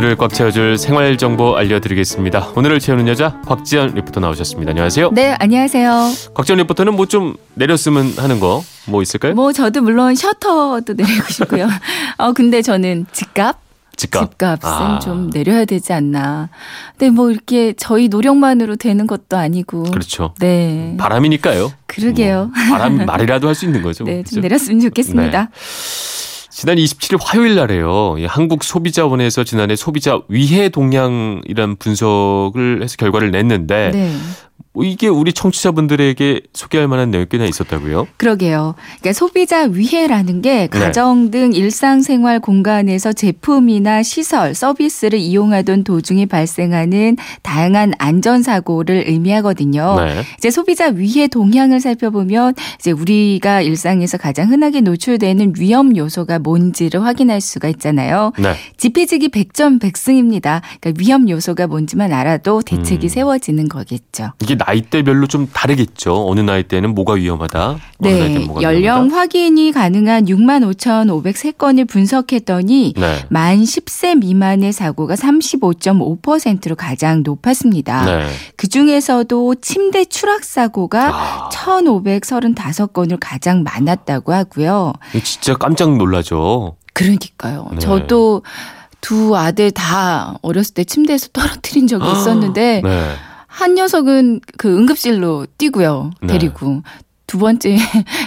오늘을 꽉 채워줄 생활 정보 알려드리겠습니다. 오늘을 채우는 여자 곽지연 리포터 나오셨습니다. 안녕하세요. 네, 안녕하세요. 곽지연 리포터는 뭐 좀 내렸으면 하는 거 뭐 있을까요? 뭐 저도 물론 셔터도 내리고 싶고요. 어 근데 저는 집값 집값. 집값은 아. 좀 내려야 되지 않나. 근데 뭐 이렇게 저희 노력만으로 되는 것도 아니고. 그렇죠. 네. 바람이니까요. 그러게요. 뭐 바람 말이라도 할 수 있는 거죠. 네, 그죠? 좀 내렸으면 좋겠습니다. 지난 27일 화요일 날에요. 이 한국 소비자원에서 지난해 소비자 위해 동향이란 분석을 해서 결과를 냈는데 네. 뭐 이게 우리 청취자분들에게 소개할 만한 내용이 꽤나 있었다고요? 그러게요. 그러니까 소비자 위해라는 게 네. 가정 등 일상생활 공간에서 제품이나 시설, 서비스를 이용하던 도중에 발생하는 다양한 안전사고를 의미하거든요. 네. 이제 소비자 위해 동향을 살펴보면 이제 우리가 일상에서 가장 흔하게 노출되는 위험 요소가 뭔지를 확인할 수가 있잖아요. 네. 지피지기 100점 100승입니다. 그러니까 위험 요소가 뭔지만 알아도 대책이 음. 세워지는 거겠죠. 이게 나이대별로 좀 다르겠죠. 어느 나이 때는 뭐가 위험하다. 네, 뭐가 연령 위험하다. 확인이 가능한 6만 5,503건을 분석했더니 네. 만 10세 미만의 사고가 35.5%로 가장 높았습니다. 네. 그 중에서도 침대 추락 사고가 아, 1,535건을 가장 많았다고 하고요. 진짜 깜짝 놀라죠. 그러니까요. 네. 저도 두 아들 다 어렸을 때 침대에서 떨어뜨린 적이 있었는데 네. 한 녀석은 그 응급실로 뛰고요. 네. 데리고. 두 번째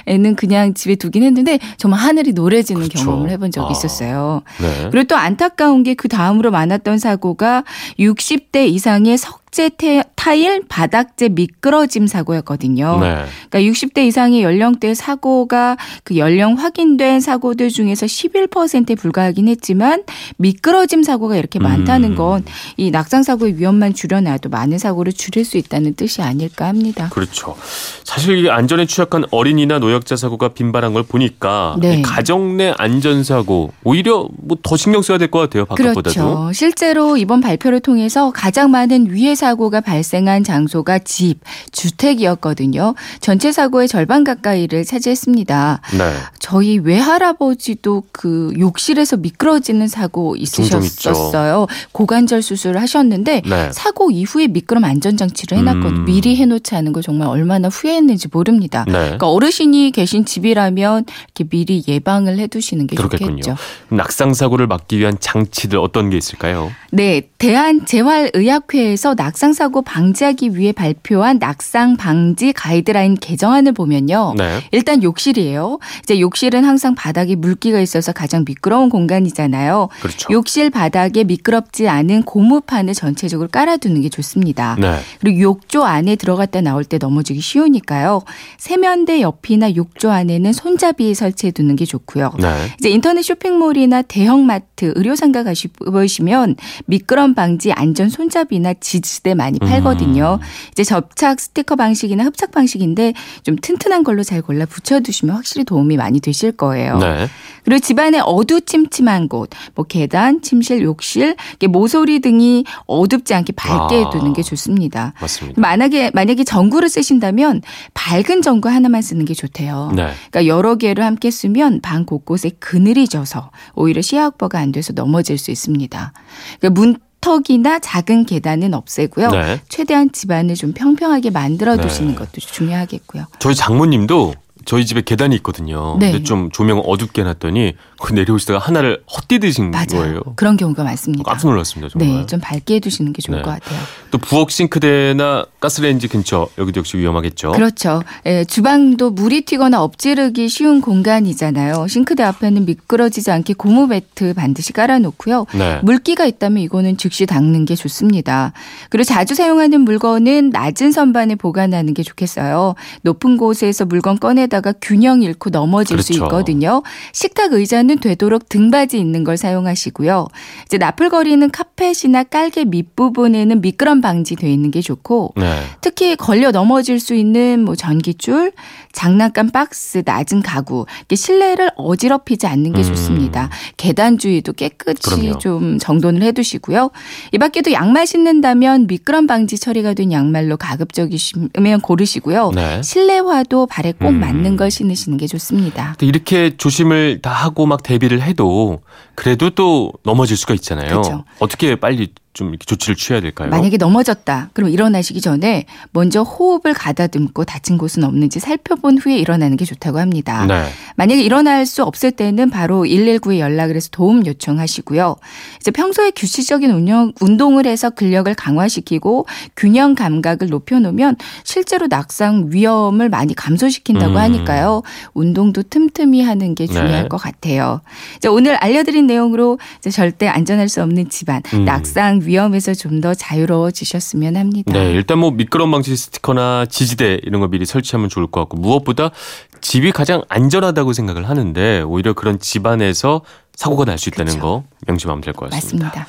애는 그냥 집에 두긴 했는데 정말 하늘이 노래지는 그렇죠. 경험을 해본 적이 아. 있었어요. 네. 그리고 또 안타까운 게 그 다음으로 많았던 사고가 60대 이상의 석 재 태- 타일 바닥재 미끄러짐 사고였거든요. 네. 그러니까 60대 이상의 연령대 사고가 그 연령 확인된 사고들 중에서 11%에 불과하긴 했지만 미끄러짐 사고가 이렇게 많다는 음. 건이 낙상 사고의 위험만 줄여놔도 많은 사고를 줄일 수 있다는 뜻이 아닐까 합니다. 그렇죠. 사실 이 안전에 취약한 어린이나 노약자 사고가 빈발한 걸 보니까 네. 이 가정 내 안전 사고 오히려 뭐 더 신경 써야 될 것 같아요. 바깥보다도. 그렇죠. 실제로 이번 발표를 통해서 가장 많은 위해 사고가 발생한 장소가 집, 주택이었거든요. 전체 사고의 절반 가까이를 차지했습니다. 네. 저희 외할아버지도 그 욕실에서 미끄러지는 사고 있으셨었어요. 고관절 수술을 하셨는데 네. 사고 이후에 미끄럼 안전장치를 해놨거든요. 음. 미리 해놓지 않은 걸 정말 얼마나 후회했는지 모릅니다. 네. 그러니까 어르신이 계신 집이라면 이렇게 미리 예방을 해두시는 게 그렇겠군요. 좋겠죠. 낙상 사고를 막기 위한 장치들 어떤 게 있을까요? 네, 대한재활의학회에서 낙상 사고 방지하기 위해 발표한 낙상 방지 가이드라인 개정안을 보면요. 네. 일단 욕실이에요. 이제 욕실은 항상 바닥에 물기가 있어서 가장 미끄러운 공간이잖아요. 그렇죠. 욕실 바닥에 미끄럽지 않은 고무판을 전체적으로 깔아두는 게 좋습니다. 네. 그리고 욕조 안에 들어갔다 나올 때 넘어지기 쉬우니까요. 세면대 옆이나 욕조 안에는 손잡이 설치해 두는 게 좋고요. 네. 이제 인터넷 쇼핑몰이나 대형마트, 의료상가 가시 보시면 미끄럼 방지 안전 손잡이나 지지 대 많이 팔거든요. 음. 이제 접착 스티커 방식이나 흡착 방식인데 좀 튼튼한 걸로 잘 골라 붙여두시면 확실히 도움이 많이 되실 거예요. 네. 그리고 집안에 어두침침한 곳, 뭐 계단, 침실, 욕실, 모서리 등이 어둡지 않게 밝게 아. 두는 게 좋습니다. 맞습니다. 만약에 만약에 전구를 쓰신다면 밝은 전구 하나만 쓰는 게 좋대요. 네. 그러니까 여러 개를 함께 쓰면 방 곳곳에 그늘이 져서 오히려 시야 확보가 안 돼서 넘어질 수 있습니다. 그러니까 문 턱이나 작은 계단은 없애고요. 네. 최대한 집안을 좀 평평하게 만들어 두시는 네. 것도 중요하겠고요. 저희 장모님도 저희 집에 계단이 있거든요. 네. 근데 좀 조명 어둡게 해놨더니 그 내려오시다가 하나를 헛디 드신 맞아요. 거예요. 그런 경우가 많습니다. 깜짝 놀랐습니다. 정말. 네, 좀 밝게 해두시는 게 좋을 네. 것 같아요. 또 부엌 싱크대나 가스레인지 근처 여기도 역시 위험하겠죠. 그렇죠. 예, 주방도 물이 튀거나 엎지르기 쉬운 공간이잖아요. 싱크대 앞에는 미끄러지지 않게 고무 매트 반드시 깔아놓고요. 네. 물기가 있다면 이거는 즉시 닦는 게 좋습니다. 그리고 자주 사용하는 물건은 낮은 선반에 보관하는 게 좋겠어요. 높은 곳에서 물건 꺼내다가 균형 잃고 넘어질 수 그렇죠. 있거든요. 식탁 의자는 되도록 등받이 있는 걸 사용하시고요. 이제 나풀거리는 카펫이나 깔개 밑부분에는 미끄럼 방지되어 있는 게 좋고 네. 특히 걸려 넘어질 수 있는 뭐 전기줄, 장난감 박스, 낮은 가구, 이게 실내를 어지럽히지 않는 게 음. 좋습니다. 계단 주위도 깨끗이 그럼요. 좀 정돈을 해두시고요. 이 밖에도 양말 신는다면 미끄럼 방지 처리가 된 양말로 가급적이시면 고르시고요. 네. 실내화도 발에 꼭 음. 맞는 맞는 걸 신으시는 게 좋습니다. 이렇게 조심을 다 하고 막 대비를 해도 그래도 또 넘어질 수가 있잖아요. 그렇죠. 어떻게 빨리 좀 이렇게 조치를 취해야 될까요? 만약에 넘어졌다. 그럼 일어나시기 전에 먼저 호흡을 가다듬고 다친 곳은 없는지 살펴본 후에 일어나는 게 좋다고 합니다. 네. 만약에 일어날 수 없을 때는 바로 119에 연락을 해서 도움 요청하시고요. 이제 평소에 규칙적인 운영, 운동을 해서 근력을 강화시키고 균형 감각을 높여놓으면 실제로 낙상 위험을 많이 감소시킨다고 음. 하니까요. 운동도 틈틈이 하는 게 중요할 네. 것 같아요. 이제 오늘 알려드린 내용으로 이제 절대 안전할 수 없는 집안, 음. 낙상 위험에서 좀 더 자유로워지셨으면 합니다. 네, 일단 뭐 미끄럼 방지 스티커나 지지대 이런 거 미리 설치하면 좋을 것 같고 무엇보다 집이 가장 안전하다고 생각을 하는데 오히려 그런 집안에서 사고가 날 수 있다는 그쵸. 거 명심하면 될 것 같습니다. 맞습니다.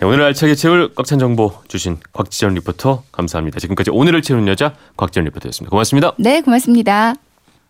네, 오늘 알차게 채울 꽉찬 정보 주신 곽지연 리포터 감사합니다. 지금까지 오늘을 채우는 여자 곽지연 리포터였습니다. 고맙습니다. 네, 고맙습니다.